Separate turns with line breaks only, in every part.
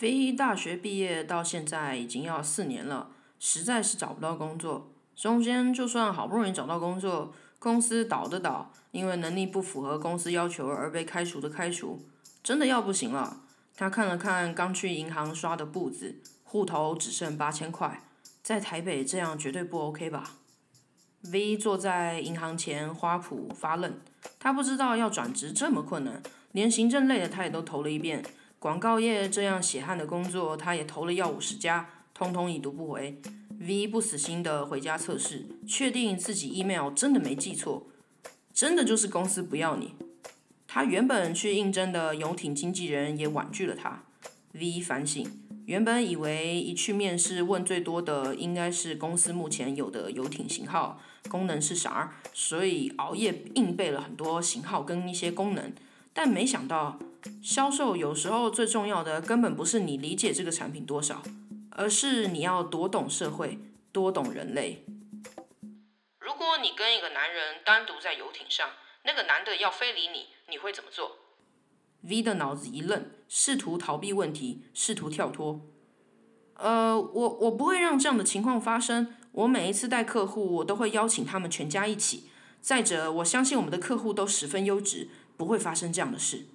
V 大学毕业到现在已经要四年了，实在是找不到工作。中间就算好不容易找到工作，公司倒的倒，因为能力不符合公司要求而被开除的开除，真的要不行了。他看了看刚去银行刷的簿子，户头只剩八千块，在台北这样绝对不 OK 吧？V 坐在银行前花圃发愣，他不知道要转职这么困难，连行政类的他也都投了一遍。广告业这样血汗的工作，他也投了要五十家，通通已读不回。V 不死心的回家测试，确定自己 email 真的没记错，真的就是公司不要你。他原本去应征的游艇经纪人也婉拒了他。V 反省，原本以为一去面试问最多的应该是公司目前有的游艇型号、功能是啥，所以熬夜硬背了很多型号跟一些功能，但没想到。销售有时候最重要的根本不是你理解这个产品多少，而是你要多懂社会，多懂人类。如果你跟一个男人单独在游艇上，那个男的要非礼你，你会怎么做？V 的脑子一愣，试图逃避问题，试图跳脱。呃，我我不会让这样的情况发生。我每一次带客户，我都会邀请他们全家一起。再者，我相信我们的客户都十分优质，不会发生这样的事。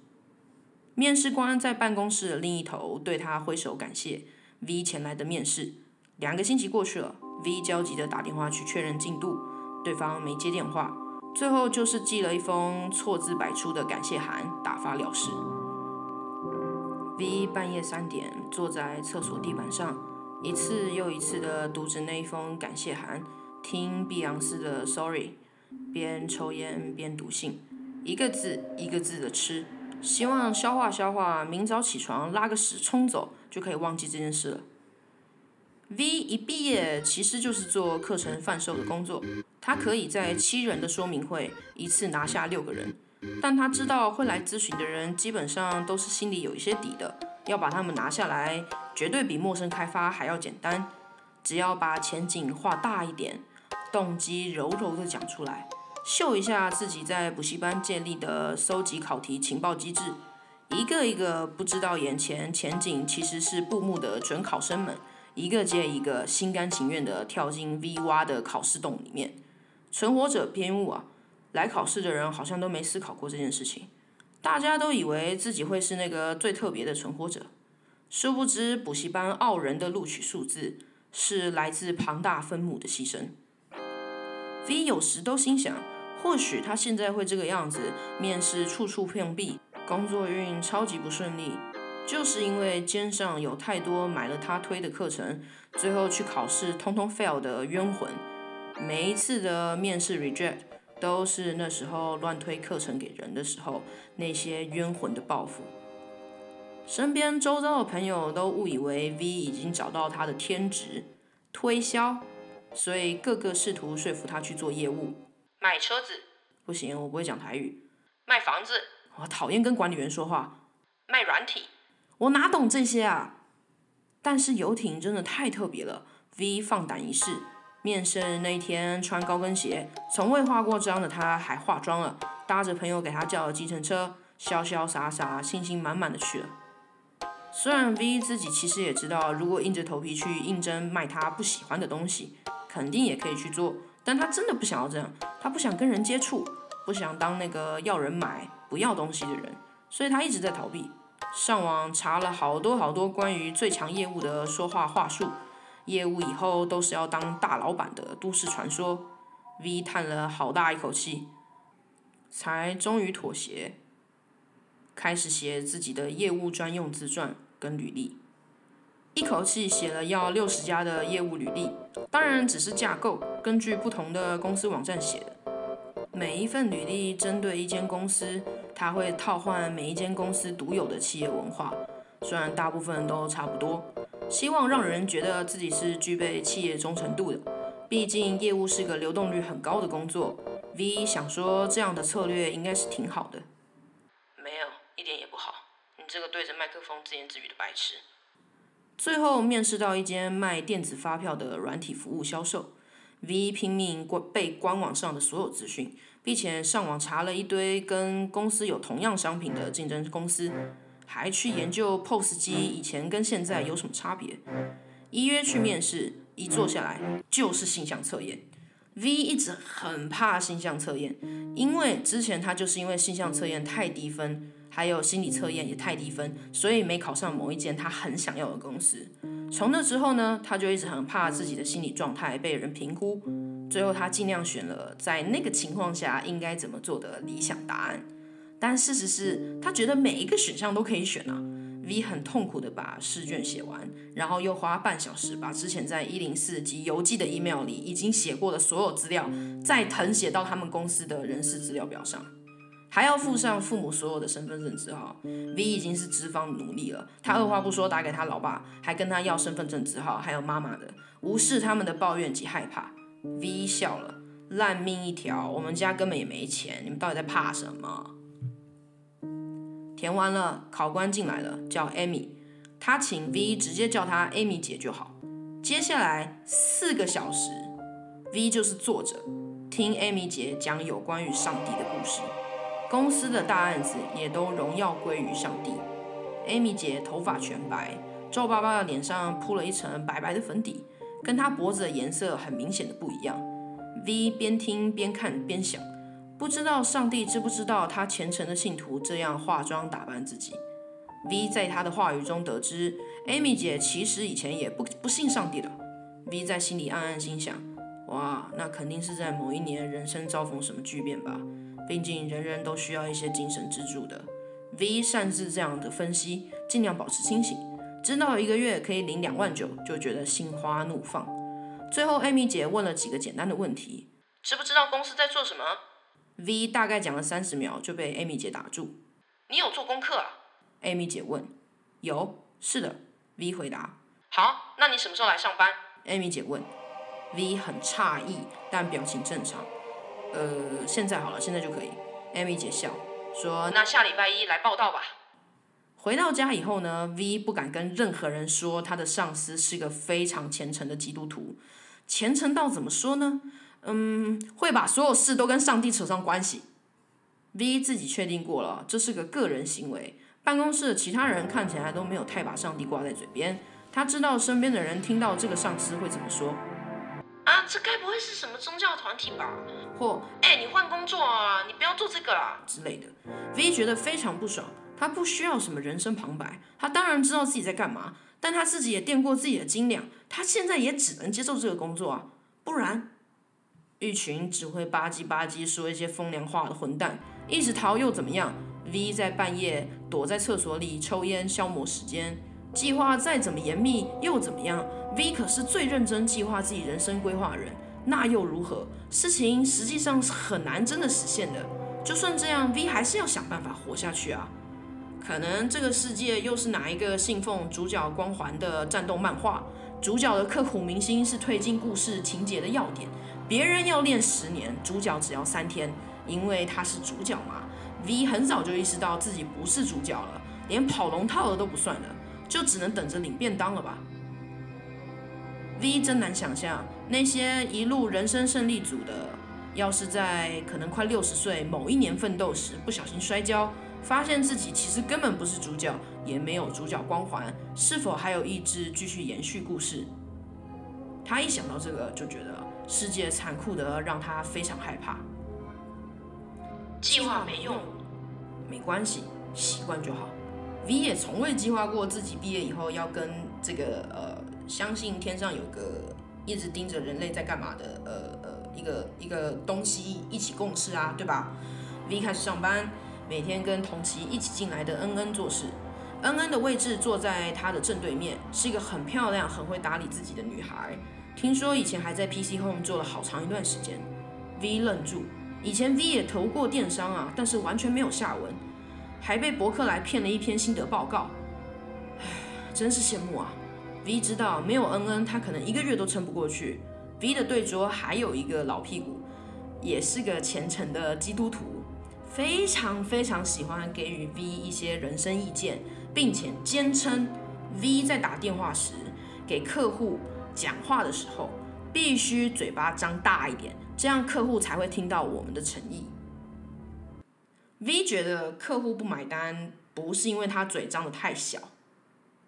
面试官在办公室的另一头对他挥手感谢 V 前来的面试。两个星期过去了，V 焦急的打电话去确认进度，对方没接电话，最后就是寄了一封错字百出的感谢函，打发了事。V 半夜三点坐在厕所地板上，一次又一次的读着那一封感谢函，听碧昂斯的 Sorry，边抽烟边读信，一个字一个字的吃。希望消化消化，明早起床拉个屎冲走就可以忘记这件事了。V 一毕业其实就是做课程贩售的工作，他可以在七人的说明会一次拿下六个人，但他知道会来咨询的人基本上都是心里有一些底的，要把他们拿下来绝对比陌生开发还要简单，只要把前景画大一点，动机柔柔的讲出来。秀一下自己在补习班建立的搜集考题情报机制，一个一个不知道眼前前景其实是布幕的准考生们，一个接一个心甘情愿地跳进 V 挖的考试洞里面。存活者偏误啊！来考试的人好像都没思考过这件事情，大家都以为自己会是那个最特别的存活者，殊不知补习班傲人的录取数字是来自庞大分母的牺牲。V 有时都心想，或许他现在会这个样子，面试处处碰壁，工作运超级不顺利，就是因为肩上有太多买了他推的课程，最后去考试通通 fail 的冤魂。每一次的面试 reject，都是那时候乱推课程给人的时候，那些冤魂的报复。身边周遭的朋友都误以为 V 已经找到他的天职，推销。所以个个试图说服他去做业务，买车子不行，我不会讲台语。卖房子，我讨厌跟管理员说话。卖软体，我哪懂这些啊？但是游艇真的太特别了。V 放胆一试，面试那天穿高跟鞋，从未化过妆的他还化妆了，搭着朋友给他叫的计程车，潇潇洒洒、信心满满的去了。虽然 V 自己其实也知道，如果硬着头皮去应征卖他不喜欢的东西。肯定也可以去做，但他真的不想要这样，他不想跟人接触，不想当那个要人买不要东西的人，所以他一直在逃避。上网查了好多好多关于最强业务的说话话术，业务以后都是要当大老板的都市传说。V 叹了好大一口气，才终于妥协，开始写自己的业务专用自传跟履历。一口气写了要六十家的业务履历，当然只是架构，根据不同的公司网站写的。每一份履历针对一间公司，他会套换每一间公司独有的企业文化，虽然大部分都差不多，希望让人觉得自己是具备企业忠诚度的。毕竟业务是个流动率很高的工作。V 想说这样的策略应该是挺好的。没有，一点也不好。你这个对着麦克风自言自语的白痴。最后面试到一间卖电子发票的软体服务销售，V 拼命背官网上的所有资讯，并且上网查了一堆跟公司有同样商品的竞争公司，还去研究 POS 机以前跟现在有什么差别。一约去面试，一坐下来就是性向测验。V 一直很怕性向测验，因为之前他就是因为性向测验太低分，还有心理测验也太低分，所以没考上某一间他很想要的公司。从那之后呢，他就一直很怕自己的心理状态被人评估。最后他尽量选了在那个情况下应该怎么做的理想答案。但事实是他觉得每一个选项都可以选啊。V 很痛苦的把试卷写完，然后又花半小时把之前在一零四及邮寄的 email 里已经写过的所有资料，再誊写到他们公司的人事资料表上，还要附上父母所有的身份证字号。V 已经是资方奴隶了，他二话不说打给他老爸，还跟他要身份证字号，还有妈妈的，无视他们的抱怨及害怕。V 笑了，烂命一条，我们家根本也没钱，你们到底在怕什么？填完了，考官进来了，叫 Amy，他请 V 直接叫他 Amy 姐就好。接下来四个小时，V 就是坐着听 Amy 姐讲有关于上帝的故事，公司的大案子也都荣耀归于上帝。Amy 姐头发全白，皱巴巴的脸上铺了一层白白的粉底，跟她脖子的颜色很明显的不一样。V 边听边看边想。不知道上帝知不知道他虔诚的信徒这样化妆打扮自己？V 在他的话语中得知，Amy 姐其实以前也不不信上帝的。V 在心里暗暗心想：哇，那肯定是在某一年人生遭逢什么巨变吧。毕竟人人都需要一些精神支柱的。V 擅自这样的分析，尽量保持清醒。知道一个月可以领两万九，就觉得心花怒放。最后，Amy 姐问了几个简单的问题：知不知道公司在做什么？V 大概讲了三十秒就被 Amy 姐打住。你有做功课啊？Amy 姐问。有，是的。V 回答。好，那你什么时候来上班？Amy 姐问。V 很诧异，但表情正常。呃，现在好了，现在就可以。Amy 姐笑说：“那下礼拜一来报道吧。”回到家以后呢，V 不敢跟任何人说他的上司是个非常虔诚的基督徒。虔诚到怎么说呢？嗯，会把所有事都跟上帝扯上关系。V 自己确定过了，这是个个人行为。办公室的其他人看起来都没有太把上帝挂在嘴边。他知道身边的人听到这个上司会怎么说。啊，这该不会是什么宗教团体吧？或，哎，你换工作啊，你不要做这个啦之类的。V 觉得非常不爽。他不需要什么人生旁白，他当然知道自己在干嘛，但他自己也垫过自己的斤两。他现在也只能接受这个工作啊，不然。一群只会吧唧吧唧说一些风凉话的混蛋，一直逃又怎么样？V 在半夜躲在厕所里抽烟消磨时间，计划再怎么严密又怎么样？V 可是最认真计划自己人生规划的人，那又如何？事情实际上是很难真的实现的。就算这样，V 还是要想办法活下去啊。可能这个世界又是哪一个信奉主角光环的战斗漫画？主角的刻骨铭心是推进故事情节的要点。别人要练十年，主角只要三天，因为他是主角嘛。V 很早就意识到自己不是主角了，连跑龙套的都不算了，就只能等着领便当了吧。V 真难想象那些一路人生胜利组的，要是在可能快六十岁某一年奋斗时不小心摔跤，发现自己其实根本不是主角，也没有主角光环，是否还有意志继续延续故事？他一想到这个就觉得。世界残酷的让他非常害怕。计划没用，没关系，习惯就好。V 也从未计划过自己毕业以后要跟这个呃，相信天上有个一直盯着人类在干嘛的呃呃一个一个东西一起共事啊，对吧？V 开始上班，每天跟同期一起进来的恩恩做事。恩恩的位置坐在他的正对面，是一个很漂亮、很会打理自己的女孩。听说以前还在 PC Home 做了好长一段时间，V 愣住。以前 V 也投过电商啊，但是完全没有下文，还被伯克莱骗了一篇心得报告。唉，真是羡慕啊！V 知道没有恩恩，他可能一个月都撑不过去。V 的对桌还有一个老屁股，也是个虔诚的基督徒，非常非常喜欢给予 V 一些人生意见，并且坚称 V 在打电话时给客户。讲话的时候必须嘴巴张大一点，这样客户才会听到我们的诚意。V 觉得客户不买单不是因为他嘴张得太小，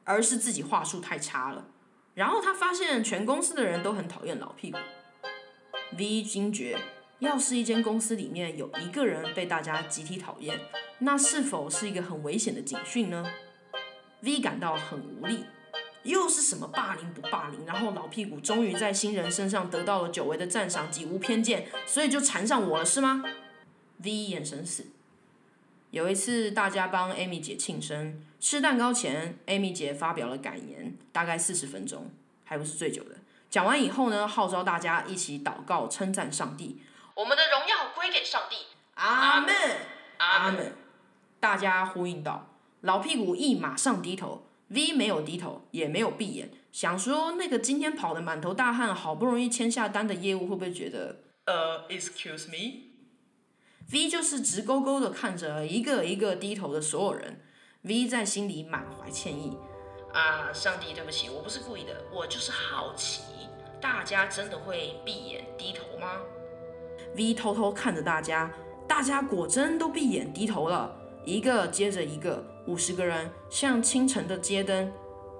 而是自己话术太差了。然后他发现全公司的人都很讨厌老屁股。V 惊觉，要是一间公司里面有一个人被大家集体讨厌，那是否是一个很危险的警讯呢？V 感到很无力。又是什么霸凌不霸凌？然后老屁股终于在新人身上得到了久违的赞赏及无偏见，所以就缠上我了是吗？V 眼神死。有一次大家帮 Amy 姐庆生，吃蛋糕前，Amy 姐发表了感言，大概四十分钟，还不是最久的。讲完以后呢，号召大家一起祷告称赞上帝，我们的荣耀归给上帝，阿门，阿门。大家呼应道，老屁股一马上低头。V 没有低头，也没有闭眼，想说那个今天跑得满头大汗，好不容易签下单的业务会不会觉得，呃，excuse V 就是直勾勾的看着一个一个低头的所有人，V 在心里满怀歉意，啊，上帝对不起，我不是故意的，我就是好奇，大家真的会闭眼低头吗？V 偷偷看着大家，大家果真都闭眼低头了，一个接着一个。五十个人像清晨的街灯，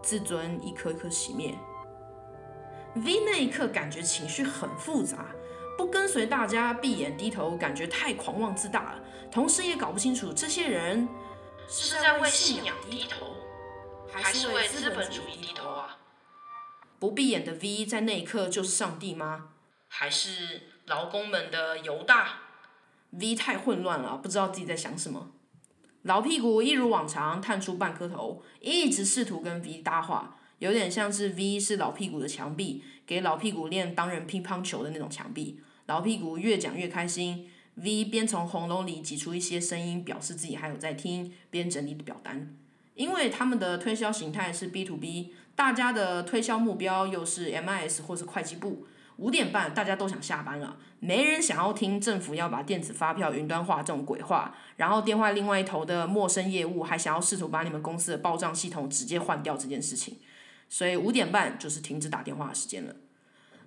自尊一颗颗熄灭。V 那一刻感觉情绪很复杂，不跟随大家闭眼低头，感觉太狂妄自大了。同时也搞不清楚这些人是在为信仰低头，还是为资本主义低头啊？不闭眼的 V 在那一刻就是上帝吗？还是劳工们的犹大？V 太混乱了，不知道自己在想什么。老屁股一如往常探出半颗头，一直试图跟 V 搭话，有点像是 V 是老屁股的墙壁，给老屁股练当人乒乓球的那种墙壁。老屁股越讲越开心，V 边从喉咙里挤出一些声音，表示自己还有在听，边整理表单。因为他们的推销形态是 B to B，大家的推销目标又是 MIS 或是会计部。五点半，大家都想下班了，没人想要听政府要把电子发票云端化这种鬼话。然后电话另外一头的陌生业务还想要试图把你们公司的报账系统直接换掉这件事情，所以五点半就是停止打电话的时间了。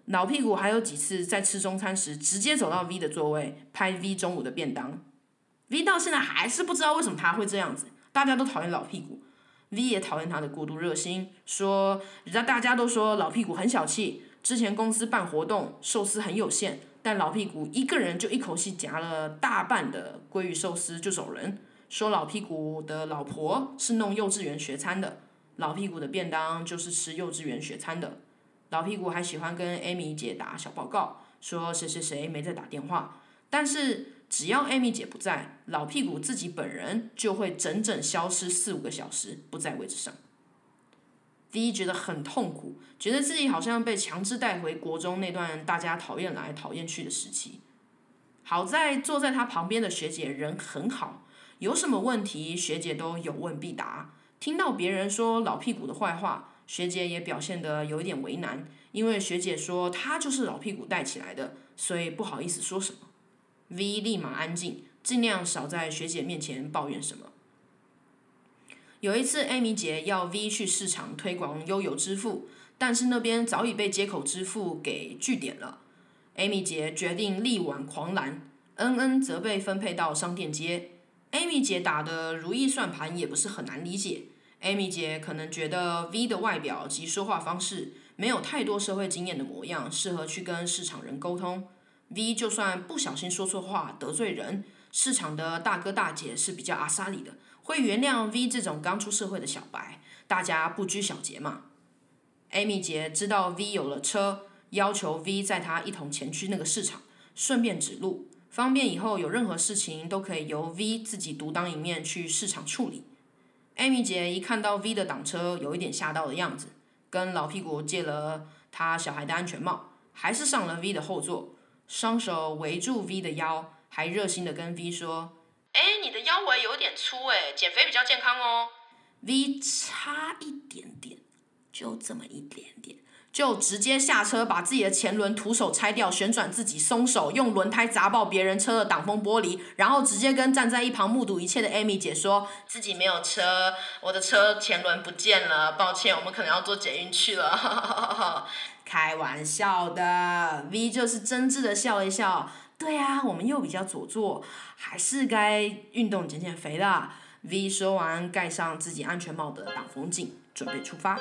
老屁股还有几次在吃中餐时直接走到 V 的座位拍 V 中午的便当，V 到现在还是不知道为什么他会这样子。大家都讨厌老屁股，V 也讨厌他的过度热心，说人家大家都说老屁股很小气。之前公司办活动，寿司很有限，但老屁股一个人就一口气夹了大半的鲑鱼寿司就走人。说老屁股的老婆是弄幼稚园学餐的，老屁股的便当就是吃幼稚园学餐的。老屁股还喜欢跟 Amy 姐打小报告，说谁谁谁没在打电话。但是只要 Amy 姐不在，老屁股自己本人就会整整消失四五个小时，不在位置上。V 觉得很痛苦，觉得自己好像被强制带回国中那段大家讨厌来讨厌去的时期。好在坐在他旁边的学姐人很好，有什么问题学姐都有问必答。听到别人说老屁股的坏话，学姐也表现得有一点为难，因为学姐说她就是老屁股带起来的，所以不好意思说什么。V 立马安静，尽量少在学姐面前抱怨什么。有一次，艾米姐要 V 去市场推广悠游支付，但是那边早已被接口支付给据点了。艾米姐决定力挽狂澜，恩恩则被分配到商店街。艾米姐打的如意算盘也不是很难理解。Amy 姐可能觉得 V 的外表及说话方式没有太多社会经验的模样，适合去跟市场人沟通。V 就算不小心说错话得罪人，市场的大哥大姐是比较阿萨里的。会原谅 V 这种刚出社会的小白，大家不拘小节嘛。Amy 姐知道 V 有了车，要求 V 载她一同前去那个市场，顺便指路，方便以后有任何事情都可以由 V 自己独当一面去市场处理。艾米姐一看到 V 的挡车，有一点吓到的样子，跟老屁股借了他小孩的安全帽，还是上了 V 的后座，双手围住 V 的腰，还热心的跟 V 说。哎，你的腰围有点粗哎，减肥比较健康哦。V 差一点点，就这么一点点，就直接下车把自己的前轮徒手拆掉，旋转自己松手，用轮胎砸爆别人车的挡风玻璃，然后直接跟站在一旁目睹一切的 Amy 姐说自己没有车，我的车前轮不见了，抱歉，我们可能要坐捷运去了。开玩笑的，V 就是真挚的笑一笑。对啊，我们又比较左坐，还是该运动减减肥的。V 说完，盖上自己安全帽的挡风镜，准备出发。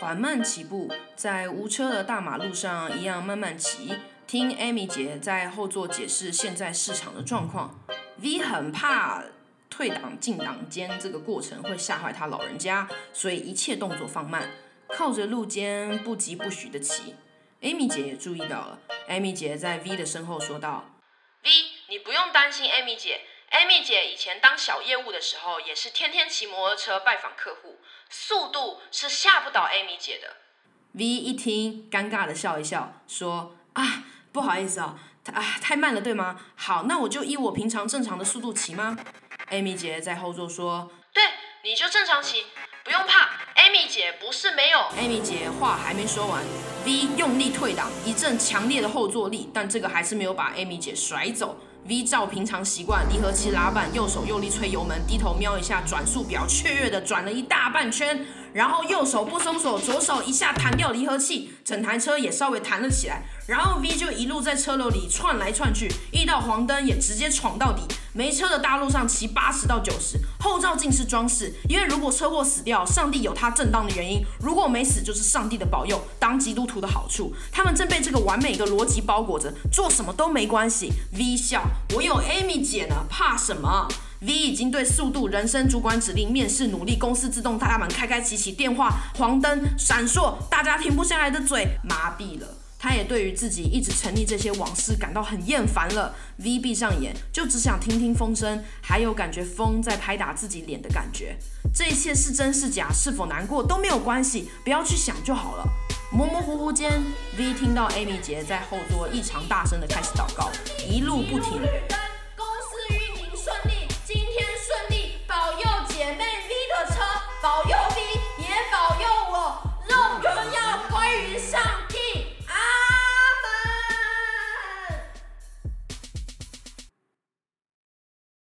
缓慢起步，在无车的大马路上一样慢慢骑。听 Amy 姐在后座解释现在市场的状况。V 很怕退档进档间这个过程会吓坏他老人家，所以一切动作放慢，靠着路肩不疾不徐的骑。Amy 姐也注意到了，Amy 姐在 V 的身后说道
：“V，你不用担心 Amy 姐。Amy 姐以前当小业务的时候，也是天天骑摩托车拜访客户，速度是吓不倒 Amy 姐的。
”V 一听，尴尬的笑一笑，说：“啊。”不好意思哦，啊，太慢了，对吗？好，那我就依我平常正常的速度骑吗？Amy 姐在后座说：“
对，你就正常骑，不用怕。”Amy 姐不是没有。
Amy 姐话还没说完，V 用力退档，一阵强烈的后坐力，但这个还是没有把 Amy 姐甩走。V 照平常习惯，离合器拉板，右手用力吹油门，低头瞄一下转速表，雀跃的转了一大半圈。然后右手不松手，左手一下弹掉离合器，整台车也稍微弹了起来。然后 V 就一路在车流里窜来窜去，遇到黄灯也直接闯到底。没车的大路上骑八十到九十，后照镜是装饰，因为如果车祸死掉，上帝有他正当的原因；如果没死，就是上帝的保佑，当基督徒的好处。他们正被这个完美的逻辑包裹着，做什么都没关系。V 笑，我有 Amy 姐呢，怕什么？V 已经对速度、人生主管指令、面试努力、公司自动大门开开启启、电话黄灯闪烁、大家停不下来的嘴麻痹了。他也对于自己一直沉溺这些往事感到很厌烦了。V 闭上眼，就只想听听风声，还有感觉风在拍打自己脸的感觉。这一切是真是假，是否难过都没有关系，不要去想就好了。模模糊糊间，V 听到 Amy 姐在后座异常大声的开始祷告，一路不停。